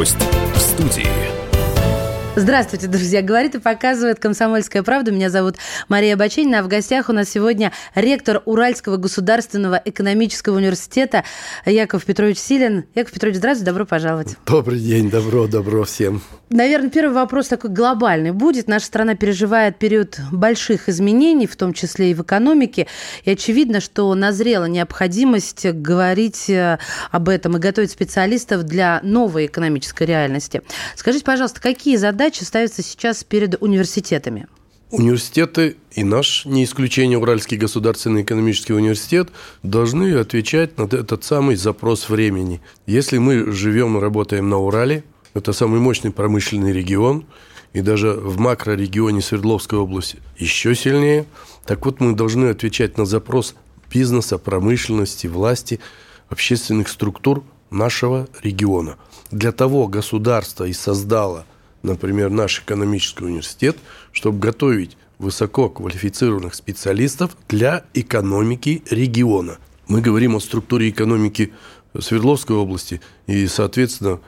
Гость в студии. Здравствуйте, друзья. Говорит и показывает «Комсомольская правда». Меня зовут Мария Баченина. А в гостях у нас сегодня ректор Уральского государственного экономического университета Яков Петрович Силин. Яков Петрович, здравствуйте, добро пожаловать. Добрый день, добро, добро всем. Наверное, первый вопрос такой глобальный будет. Наша страна переживает период больших изменений, в том числе и в экономике. И очевидно, что назрела необходимость говорить э, об этом и готовить специалистов для новой экономической реальности. Скажите, пожалуйста, какие задачи задачи ставятся сейчас перед университетами? Университеты и наш, не исключение Уральский государственный экономический университет, должны отвечать на этот самый запрос времени. Если мы живем и работаем на Урале, это самый мощный промышленный регион, и даже в макрорегионе Свердловской области еще сильнее, так вот мы должны отвечать на запрос бизнеса, промышленности, власти, общественных структур нашего региона. Для того государство и создало например, наш экономический университет, чтобы готовить высококвалифицированных специалистов для экономики региона. Мы говорим о структуре экономики Свердловской области и, соответственно,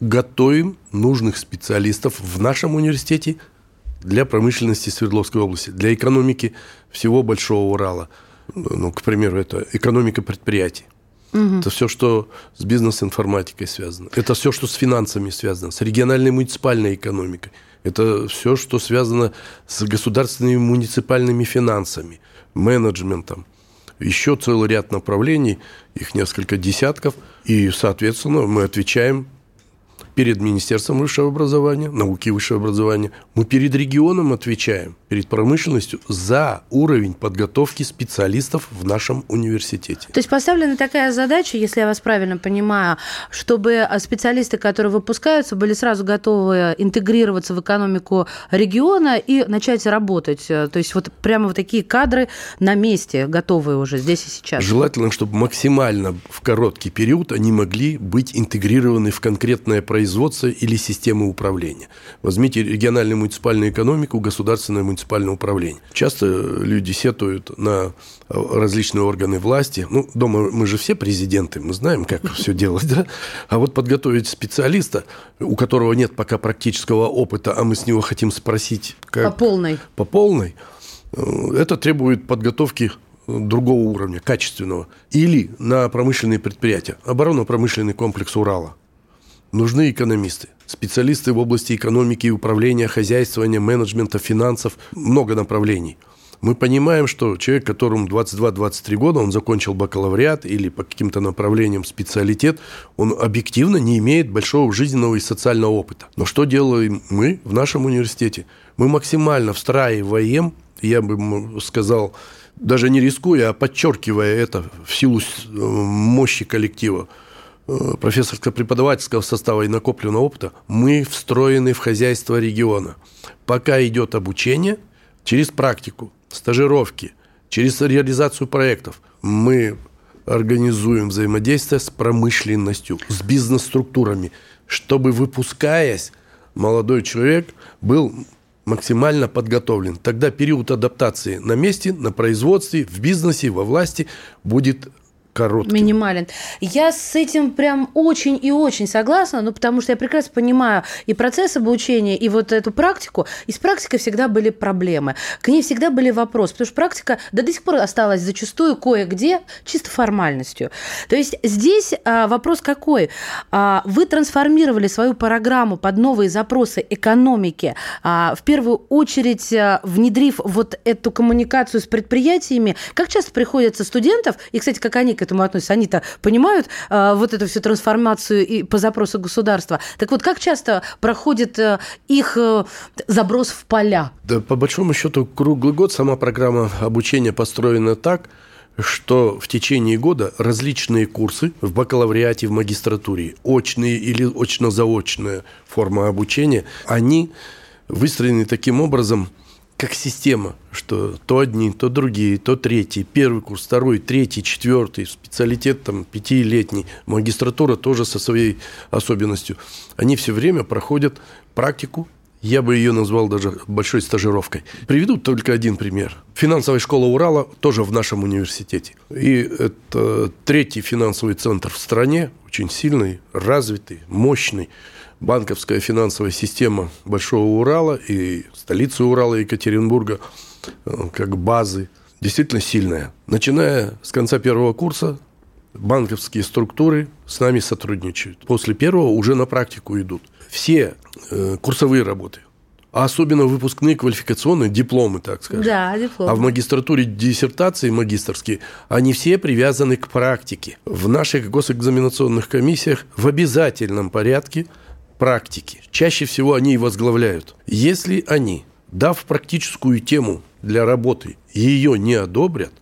готовим нужных специалистов в нашем университете для промышленности Свердловской области, для экономики всего Большого Урала. Ну, к примеру, это экономика предприятий. Угу. Это все, что с бизнес-информатикой связано. Это все, что с финансами связано, с региональной муниципальной экономикой. Это все, что связано с государственными муниципальными финансами, менеджментом. Еще целый ряд направлений, их несколько десятков. И, соответственно, мы отвечаем перед Министерством высшего образования, науки и высшего образования. Мы перед регионом отвечаем, перед промышленностью за уровень подготовки специалистов в нашем университете. То есть поставлена такая задача, если я вас правильно понимаю, чтобы специалисты, которые выпускаются, были сразу готовы интегрироваться в экономику региона и начать работать. То есть вот прямо вот такие кадры на месте, готовые уже здесь и сейчас. Желательно, чтобы максимально в короткий период они могли быть интегрированы в конкретное производство производства или системы управления. Возьмите региональную муниципальную экономику, государственное муниципальное управление. Часто люди сетуют на различные органы власти. Ну, дома мы же все президенты, мы знаем, как все делать, да? А вот подготовить специалиста, у которого нет пока практического опыта, а мы с него хотим спросить... Как... По полной. По полной. Э, это требует подготовки другого уровня, качественного. Или на промышленные предприятия. Оборонно-промышленный комплекс Урала – Нужны экономисты, специалисты в области экономики и управления, хозяйствования, менеджмента, финансов, много направлений. Мы понимаем, что человек, которому 22-23 года, он закончил бакалавриат или по каким-то направлениям специалитет, он объективно не имеет большого жизненного и социального опыта. Но что делаем мы в нашем университете? Мы максимально встраиваем, я бы сказал, даже не рискуя, а подчеркивая это в силу э, мощи коллектива, профессорско-преподавательского состава и накопленного опыта, мы встроены в хозяйство региона. Пока идет обучение, через практику, стажировки, через реализацию проектов, мы организуем взаимодействие с промышленностью, с бизнес-структурами, чтобы, выпускаясь, молодой человек был максимально подготовлен. Тогда период адаптации на месте, на производстве, в бизнесе, во власти будет коротким. Минимален. Я с этим прям очень и очень согласна, ну, потому что я прекрасно понимаю и процесс обучения, и вот эту практику. И с практикой всегда были проблемы. К ней всегда были вопросы, потому что практика да, до сих пор осталась зачастую кое-где чисто формальностью. То есть здесь а, вопрос какой? А, вы трансформировали свою программу под новые запросы экономики, а, в первую очередь а, внедрив вот эту коммуникацию с предприятиями. Как часто приходится студентов, и, кстати, как они к этому относятся? Они-то понимают э, вот эту всю трансформацию и по запросу государства. Так вот, как часто проходит э, их э, заброс в поля? Да, по большому счету, круглый год сама программа обучения построена так, что в течение года различные курсы в бакалавриате, в магистратуре, очные или очно-заочная форма обучения, они выстроены таким образом – как система, что то одни, то другие, то третий, первый курс, второй, третий, четвертый, специалитет там пятилетний, магистратура тоже со своей особенностью. Они все время проходят практику Я бы ее назвал даже большой стажировкой. Приведу только один пример. Финансовая школа Урала тоже в нашем университете. И это третий финансовый центр в стране, очень сильный, развитый, мощный. Банковская финансовая система Большого Урала и столицы Урала, Екатеринбурга, э, как базы, действительно сильная. Начиная с конца первого курса банковские структуры с нами сотрудничают. После первого уже на практику идут. Все э, курсовые работы, а особенно выпускные квалификационные дипломы, так скажем. Да, дипломы. А в магистратуре диссертации магистрские, они все привязаны к практике. В наших госэкзаменационных комиссиях в обязательном порядке практики. Чаще всего они и возглавляют. Если они, дав практическую тему для работы, ее не одобрят,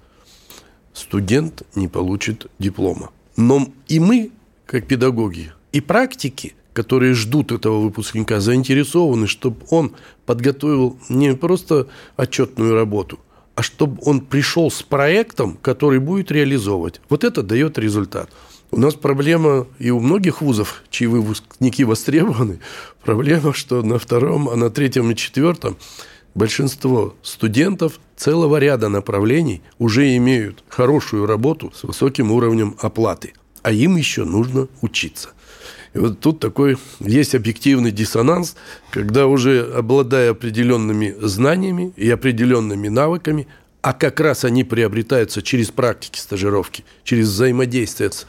студент не получит диплома. Но и мы, как педагоги, и практики, которые ждут этого выпускника, заинтересованы, чтобы он подготовил не просто отчетную работу, а чтобы он пришел с проектом, который будет реализовывать. Вот это дает результат. У нас проблема и у многих вузов, чьи выпускники востребованы, проблема, что на втором, а на третьем и четвертом большинство студентов целого ряда направлений уже имеют хорошую работу с высоким уровнем оплаты, а им еще нужно учиться. И вот тут такой есть объективный диссонанс, когда уже обладая определенными знаниями и определенными навыками, а как раз они приобретаются через практики стажировки, через взаимодействие с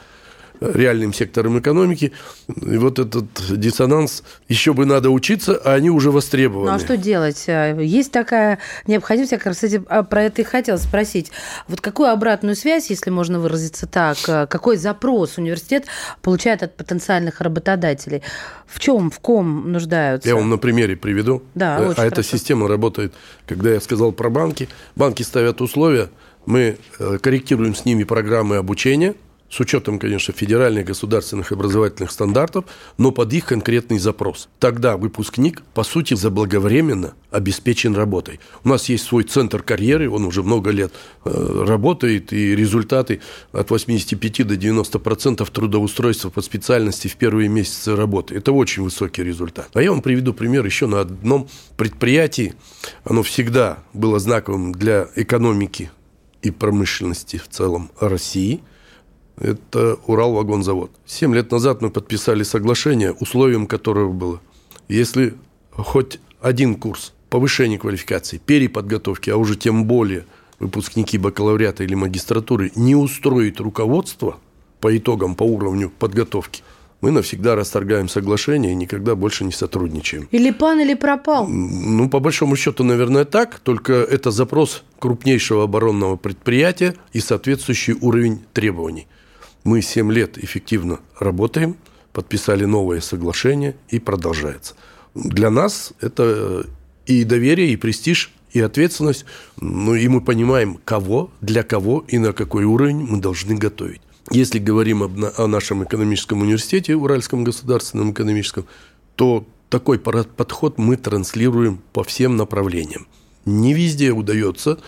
реальным сектором экономики. И вот этот диссонанс, еще бы надо учиться, а они уже востребованы. Ну а что делать? Есть такая необходимость, я как раз кстати, а, про это и хотела спросить. Вот какую обратную связь, если можно выразиться так, а, какой запрос университет получает от потенциальных работодателей? В чем, в ком нуждаются? Я вам на примере приведу. Да, э, очень А эта система работает, когда я сказал про банки. Банки ставят условия, мы э, корректируем с ними программы обучения – с учетом, конечно, федеральных государственных образовательных стандартов, но под их конкретный запрос. Тогда выпускник, по сути, заблаговременно обеспечен работой. У нас есть свой центр карьеры, он уже много лет э, работает, и результаты от 85 до 90 процентов трудоустройства по специальности в первые месяцы работы. Это очень высокий результат. А я вам приведу пример еще на одном предприятии. Оно всегда было знаковым для экономики и промышленности в целом России – это Уралвагонзавод. Семь лет назад мы подписали соглашение, условием которого было, если хоть один курс повышения квалификации, переподготовки, а уже тем более выпускники бакалавриата или магистратуры не устроит руководство по итогам, по уровню подготовки, мы навсегда расторгаем соглашение и никогда больше не сотрудничаем. Или пан, или пропал. Ну, по большому счету, наверное, так. Только это запрос крупнейшего оборонного предприятия и соответствующий уровень требований. Мы 7 лет эффективно работаем, подписали новое соглашение и продолжается. Для нас это и доверие, и престиж, и ответственность. Ну и мы понимаем, кого, для кого и на какой уровень мы должны готовить. Если говорим об, о нашем экономическом университете, Уральском государственном экономическом, то такой подход мы транслируем по всем направлениям. Не везде удается,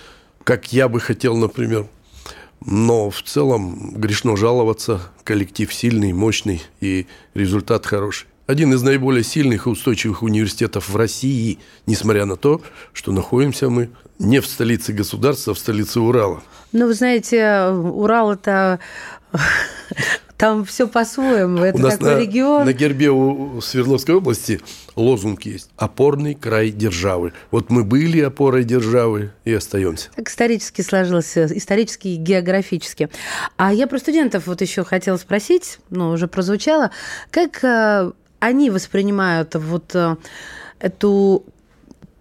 как я бы хотел, например, но в целом грешно жаловаться. Коллектив сильный, мощный и результат хороший. Один из наиболее сильных и устойчивых университетов в России, несмотря на то, что находимся мы не в столице государства, а в столице Урала. Ну, вы знаете, Урал – это там все по-своему. Это У нас такой на, регион. На гербе у Свердловской области лозунг есть «Опорный край державы». Вот мы были опорой державы и остаемся. Так исторически сложилось, исторически и географически. А я про студентов вот еще хотела спросить, ну, уже прозвучало, как э, они воспринимают вот э, эту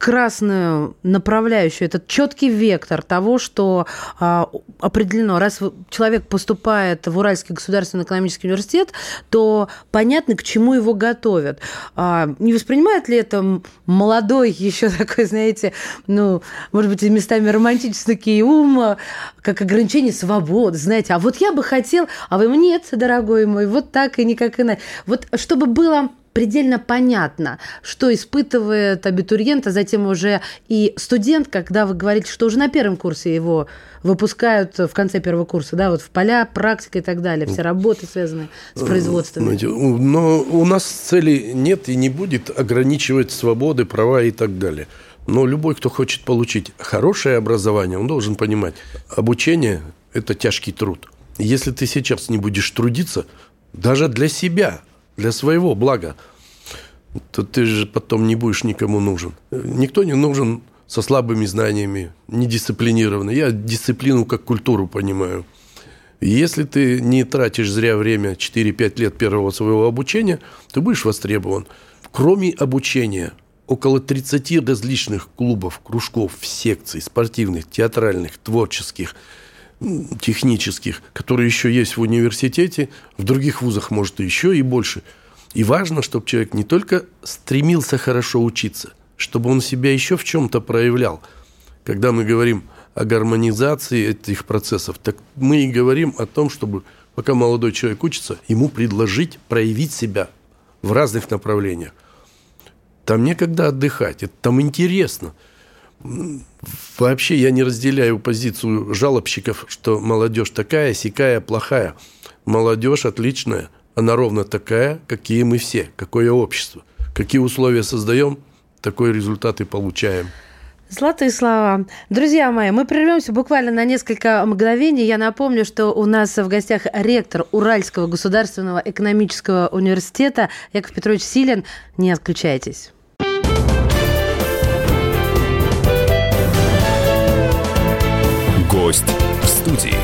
красную направляющую, этот четкий вектор того, что а, определено, раз человек поступает в Уральский государственный экономический университет, то понятно, к чему его готовят. А, не воспринимает ли это молодой, еще такой, знаете, ну, может быть, местами романтический ум, как ограничение свободы, знаете, а вот я бы хотел, а вы нет, дорогой мой, вот так и никак иначе. Вот чтобы было предельно понятно, что испытывает абитуриент, а затем уже и студент, когда вы говорите, что уже на первом курсе его выпускают в конце первого курса, да, вот в поля, практика и так далее, все работы, связанные с э, производством. Но у нас цели нет и не будет ограничивать свободы, права и так далее. Но любой, кто хочет получить хорошее образование, он должен понимать, обучение – это тяжкий труд. Если ты сейчас не будешь трудиться, даже для себя, для своего блага, то ты же потом не будешь никому нужен. Никто не нужен со слабыми знаниями, недисциплинированный. Я дисциплину как культуру понимаю. Если ты не тратишь зря время 4-5 лет первого своего обучения, ты будешь востребован. Кроме обучения, около 30 различных клубов, кружков, секций, спортивных, театральных, творческих, технических, которые еще есть в университете, в других вузах, может, еще и больше. И важно, чтобы человек не только стремился хорошо учиться, чтобы он себя еще в чем-то проявлял. Когда мы говорим о гармонизации этих процессов, так мы и говорим о том, чтобы пока молодой человек учится, ему предложить проявить себя в разных направлениях. Там некогда отдыхать, это там интересно. Вообще я не разделяю позицию жалобщиков, что молодежь такая, сякая, плохая. Молодежь отличная, она ровно такая, какие мы все, какое общество. Какие условия создаем, такой результат и получаем. Золотые слова. Друзья мои, мы прервемся буквально на несколько мгновений. Я напомню, что у нас в гостях ректор Уральского государственного экономического университета Яков Петрович Силин. Не отключайтесь. Гость в студии.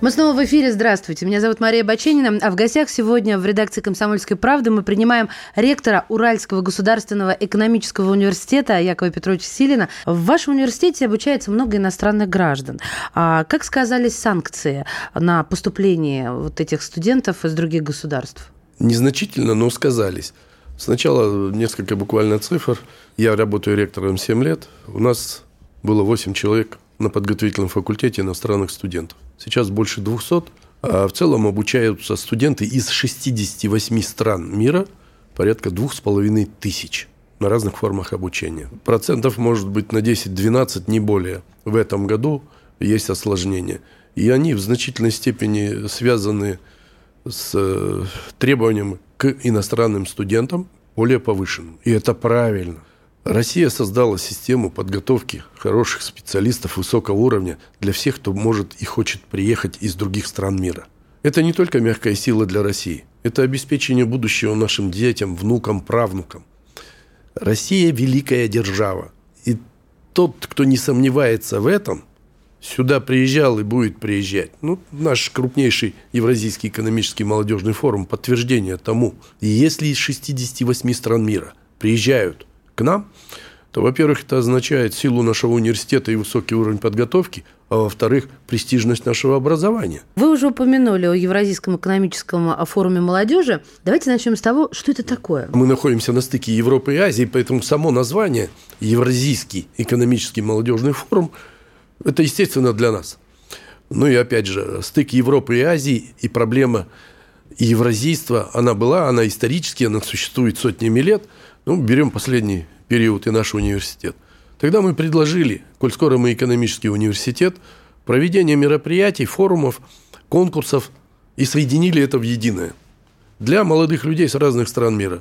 Мы снова в эфире. Здравствуйте. Меня зовут Мария Баченина. А в гостях сегодня в редакции «Комсомольской правды» мы принимаем ректора Уральского государственного экономического университета Якова Петровича Силина. В вашем университете обучается много иностранных граждан. А как сказались санкции на поступление вот этих студентов из других государств? Незначительно, но сказались. Сначала несколько буквально цифр. Я работаю ректором 7 лет. У нас было 8 человек на подготовительном факультете иностранных студентов. Сейчас больше 200. А в целом обучаются студенты из 68 стран мира, порядка двух с половиной тысяч на разных формах обучения. Процентов может быть на 10-12, не более. В этом году есть осложнения. И они в значительной степени связаны с э, требованием к иностранным студентам более повышенным. И это правильно. Россия создала систему подготовки хороших специалистов высокого уровня для всех, кто может и хочет приехать из других стран мира. Это не только мягкая сила для России, это обеспечение будущего нашим детям, внукам, правнукам. Россия – великая держава. И тот, кто не сомневается в этом, сюда приезжал и будет приезжать. Ну, наш крупнейший Евразийский экономический молодежный форум – подтверждение тому. И если из 68 стран мира приезжают к нам, то, во-первых, это означает силу нашего университета и высокий уровень подготовки, а во-вторых, престижность нашего образования. Вы уже упомянули о Евразийском экономическом форуме молодежи. Давайте начнем с того, что это такое. Мы находимся на стыке Европы и Азии, поэтому само название Евразийский экономический молодежный форум – это естественно для нас. Ну и опять же, стык Европы и Азии и проблема евразийства, она была, она исторически, она существует сотнями лет – ну, берем последний период и наш университет. Тогда мы предложили, коль скоро мы экономический университет, проведение мероприятий, форумов, конкурсов и соединили это в единое. Для молодых людей с разных стран мира.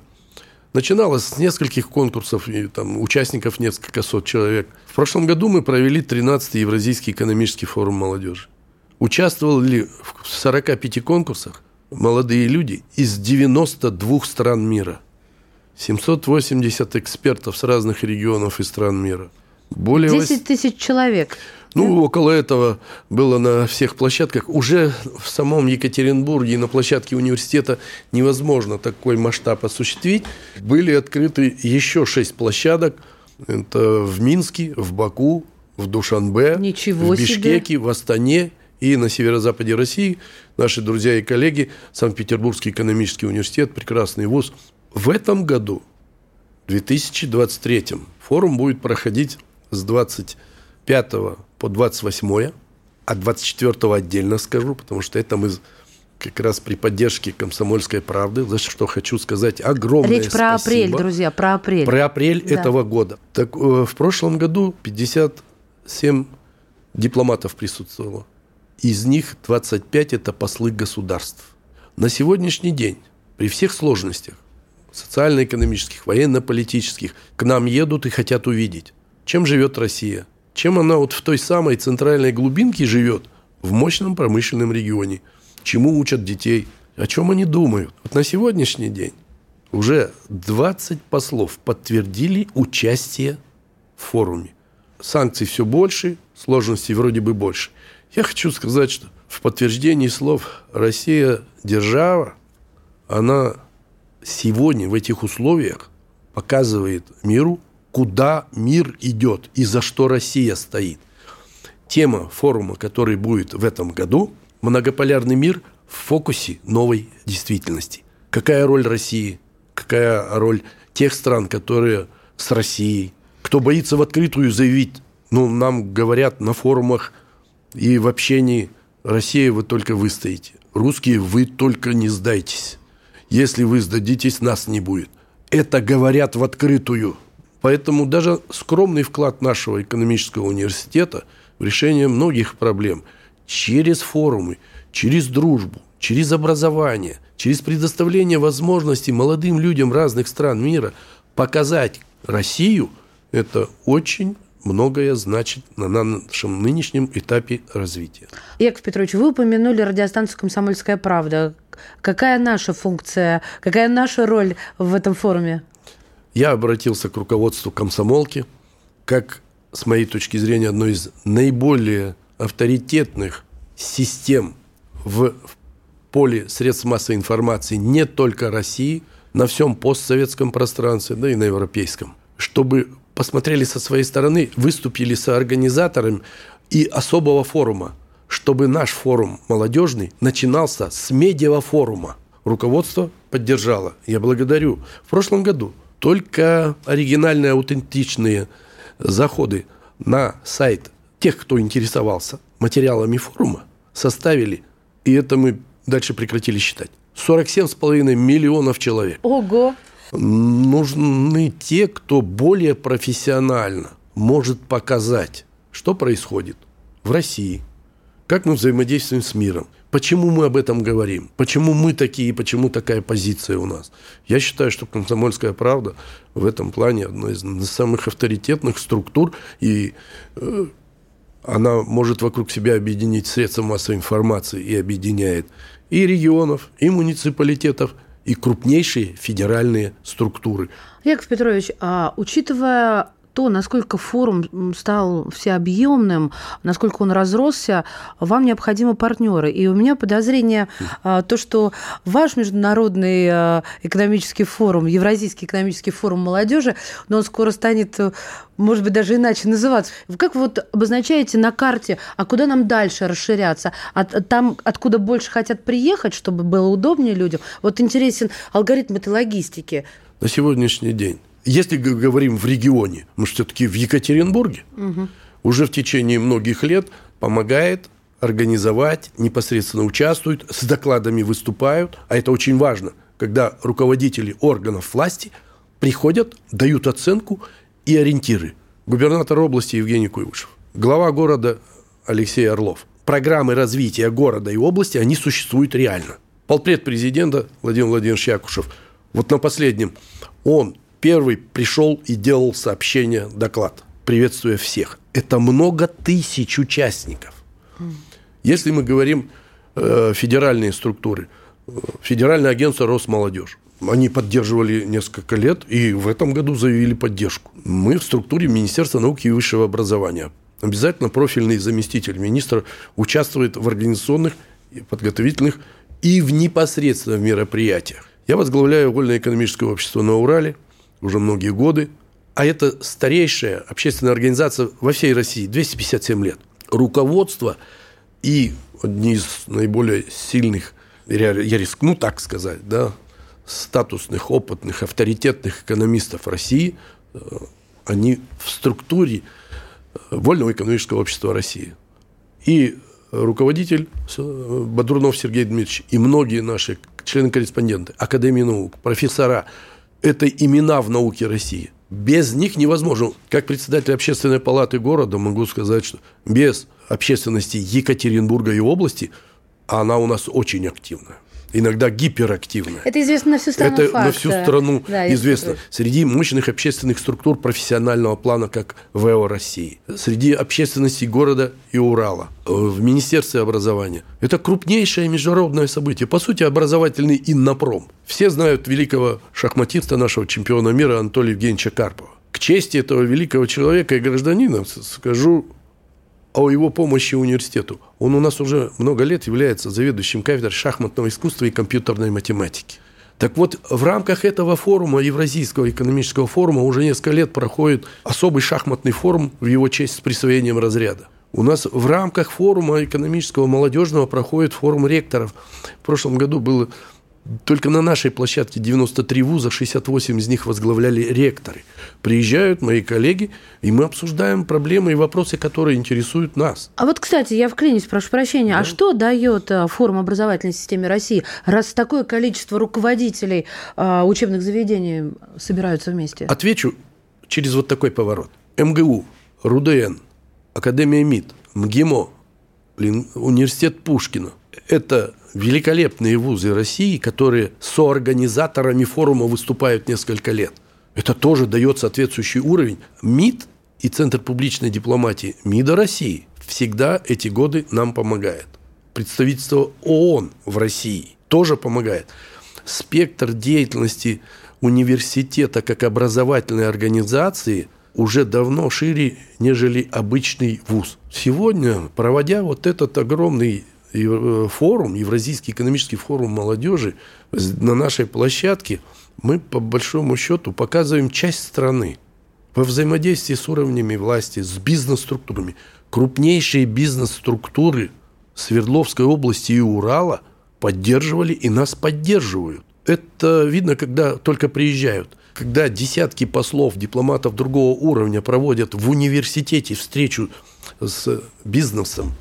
Начиналось с нескольких конкурсов, и там участников несколько сот человек. В прошлом году мы провели 13-й Евразийский экономический форум молодежи. Участвовали в 45 конкурсах молодые люди из 92 стран мира – 780 экспертов с разных регионов и стран мира. Более 10 тысяч человек. Ну, около этого было на всех площадках. Уже в самом Екатеринбурге и на площадке университета невозможно такой масштаб осуществить. Были открыты еще шесть площадок. Это в Минске, в Баку, в Душанбе, Ничего в Бишкеке, себе. в Астане и на северо-западе России. Наши друзья и коллеги, Санкт-Петербургский экономический университет, прекрасный вуз, в этом году, 2023, форум будет проходить с 25 по 28, а 24 отдельно скажу, потому что это мы как раз при поддержке комсомольской правды, за что хочу сказать огромное Речь про спасибо. апрель, друзья, про апрель. Про апрель Да. этого года. Так э, в прошлом году 57 дипломатов присутствовало. Из них 25 это послы государств. На сегодняшний день, при всех сложностях, социально-экономических, военно-политических, к нам едут и хотят увидеть, чем живет Россия, чем она вот в той самой центральной глубинке живет, в мощном промышленном регионе, чему учат детей, о чем они думают. Вот на сегодняшний день уже 20 послов подтвердили участие в форуме. Санкций все больше, сложностей вроде бы больше. Я хочу сказать, что в подтверждении слов Россия держава, она сегодня в этих условиях показывает миру, куда мир идет и за что Россия стоит. Тема форума, который будет в этом году, многополярный мир в фокусе новой действительности. Какая роль России, какая роль тех стран, которые с Россией, кто боится в открытую заявить, ну, нам говорят на форумах и в общении, Россия вы только выстоите, русские вы только не сдайтесь. Если вы сдадитесь, нас не будет. Это говорят в открытую. Поэтому даже скромный вклад нашего экономического университета в решение многих проблем через форумы, через дружбу, через образование, через предоставление возможностей молодым людям разных стран мира показать Россию, это очень многое значит на нашем нынешнем этапе развития. Яков Петрович, вы упомянули радиостанцию «Комсомольская правда». Какая наша функция, какая наша роль в этом форуме? Я обратился к руководству комсомолки, как, с моей точки зрения, одной из наиболее авторитетных систем в поле средств массовой информации не только России, на всем постсоветском пространстве, да и на европейском, чтобы посмотрели со своей стороны, выступили со организатором и особого форума, чтобы наш форум молодежный начинался с медиафорума. Руководство поддержало. Я благодарю. В прошлом году только оригинальные, аутентичные заходы на сайт тех, кто интересовался материалами форума, составили, и это мы дальше прекратили считать, 47,5 миллионов человек. Ого! Нужны те, кто более профессионально может показать, что происходит в России, как мы взаимодействуем с миром, почему мы об этом говорим, почему мы такие, почему такая позиция у нас. Я считаю, что «Комсомольская правда» в этом плане одна из самых авторитетных структур, и э, она может вокруг себя объединить средства массовой информации и объединяет и регионов, и муниципалитетов, и крупнейшие федеральные структуры. Яков Петрович, а учитывая то, насколько форум стал всеобъемным, насколько он разросся, вам необходимы партнеры. И у меня подозрение, а, то, что ваш международный а, экономический форум, Евразийский экономический форум молодежи, но он скоро станет, может быть, даже иначе называться. Вы как вот обозначаете на карте, а куда нам дальше расширяться? От, там, откуда больше хотят приехать, чтобы было удобнее людям? Вот интересен алгоритм этой логистики. На сегодняшний день если говорим в регионе, мы все-таки в Екатеринбурге, угу. уже в течение многих лет помогает организовать, непосредственно участвуют, с докладами выступают, а это очень важно, когда руководители органов власти приходят, дают оценку и ориентиры. Губернатор области Евгений Куйвышев, глава города Алексей Орлов. Программы развития города и области, они существуют реально. Полпред президента Владимир Владимирович Якушев, вот на последнем, он первый пришел и делал сообщение, доклад, приветствуя всех. Это много тысяч участников. Если мы говорим э, федеральные структуры, Федеральное агентство Росмолодежь, они поддерживали несколько лет и в этом году заявили поддержку. Мы в структуре Министерства науки и высшего образования. Обязательно профильный заместитель министра участвует в организационных, подготовительных и в непосредственных мероприятиях. Я возглавляю Вольно-экономическое общество на Урале – уже многие годы. А это старейшая общественная организация во всей России, 257 лет. Руководство и одни из наиболее сильных, я рискну так сказать, да, статусных, опытных, авторитетных экономистов России, э, они в структуре э, Вольного экономического общества России. И руководитель Бодрунов Сергей Дмитриевич и многие наши члены-корреспонденты Академии наук, профессора – это имена в науке России. Без них невозможно. Как председатель общественной палаты города могу сказать, что без общественности Екатеринбурга и области она у нас очень активная иногда гиперактивная. Это известно на всю страну Это факт. на всю страну да, известно. Среди мощных общественных структур профессионального плана, как ВЭО России. Среди общественности города и Урала. Э, в Министерстве образования. Это крупнейшее международное событие. По сути, образовательный иннопром. Все знают великого шахматиста, нашего чемпиона мира Анатолия Евгеньевича Карпова. К чести этого великого человека и гражданина скажу о его помощи университету. Он у нас уже много лет является заведующим кафедрой шахматного искусства и компьютерной математики. Так вот, в рамках этого форума, Евразийского экономического форума, уже несколько лет проходит особый шахматный форум в его честь с присвоением разряда. У нас в рамках форума экономического молодежного проходит форум ректоров. В прошлом году было только на нашей площадке 93 вуза, 68 из них возглавляли ректоры. Приезжают мои коллеги, и мы обсуждаем проблемы и вопросы, которые интересуют нас. А вот, кстати, я вклинюсь, прошу прощения. А да. А что дает э, форум образовательной системе России, раз такое количество руководителей э, учебных заведений собираются вместе? Отвечу через вот такой поворот. МГУ, РУДН, Академия МИД, МГИМО, университет Пушкина. Это великолепные вузы России, которые соорганизаторами форума выступают несколько лет. Это тоже дает соответствующий уровень. МИД и Центр публичной дипломатии МИДа России всегда эти годы нам помогает. Представительство ООН в России тоже помогает. Спектр деятельности университета как образовательной организации уже давно шире, нежели обычный вуз. Сегодня, проводя вот этот огромный форум, Евразийский экономический форум молодежи на нашей площадке, мы по большому счету показываем часть страны во взаимодействии с уровнями власти, с бизнес-структурами. Крупнейшие бизнес-структуры Свердловской области и Урала поддерживали и нас поддерживают. Это видно, когда только приезжают. Когда десятки послов, дипломатов другого уровня проводят в университете встречу с бизнесом,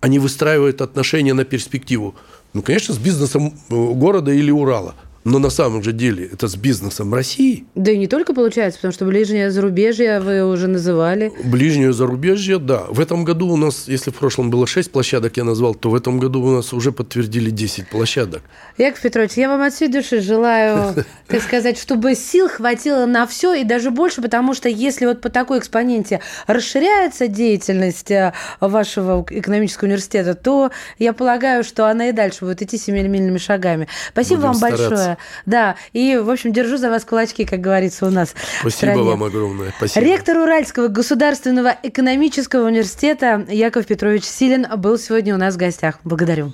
они выстраивают отношения на перспективу. Ну, конечно, с бизнесом э, города или Урала – но на самом же деле это с бизнесом России. Да и не только получается, потому что ближнее зарубежье вы уже называли. Ближнее зарубежье, да. В этом году у нас, если в прошлом было 6 площадок, я назвал, то в этом году у нас уже подтвердили 10 площадок. Яков Петрович, я вам от всей души желаю, так сказать, чтобы сил хватило на все и даже больше, потому что если вот по такой экспоненте расширяется деятельность э, вашего экономического университета, то я полагаю, что она и дальше будет идти семимильными шагами. Спасибо Будем вам стараться. Да, и, в общем, держу за вас кулачки, как говорится у нас Спасибо вам огромное. Спасибо. Ректор Уральского государственного экономического университета Яков Петрович Силин был сегодня у нас в гостях. Благодарю.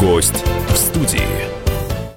Гость в студии.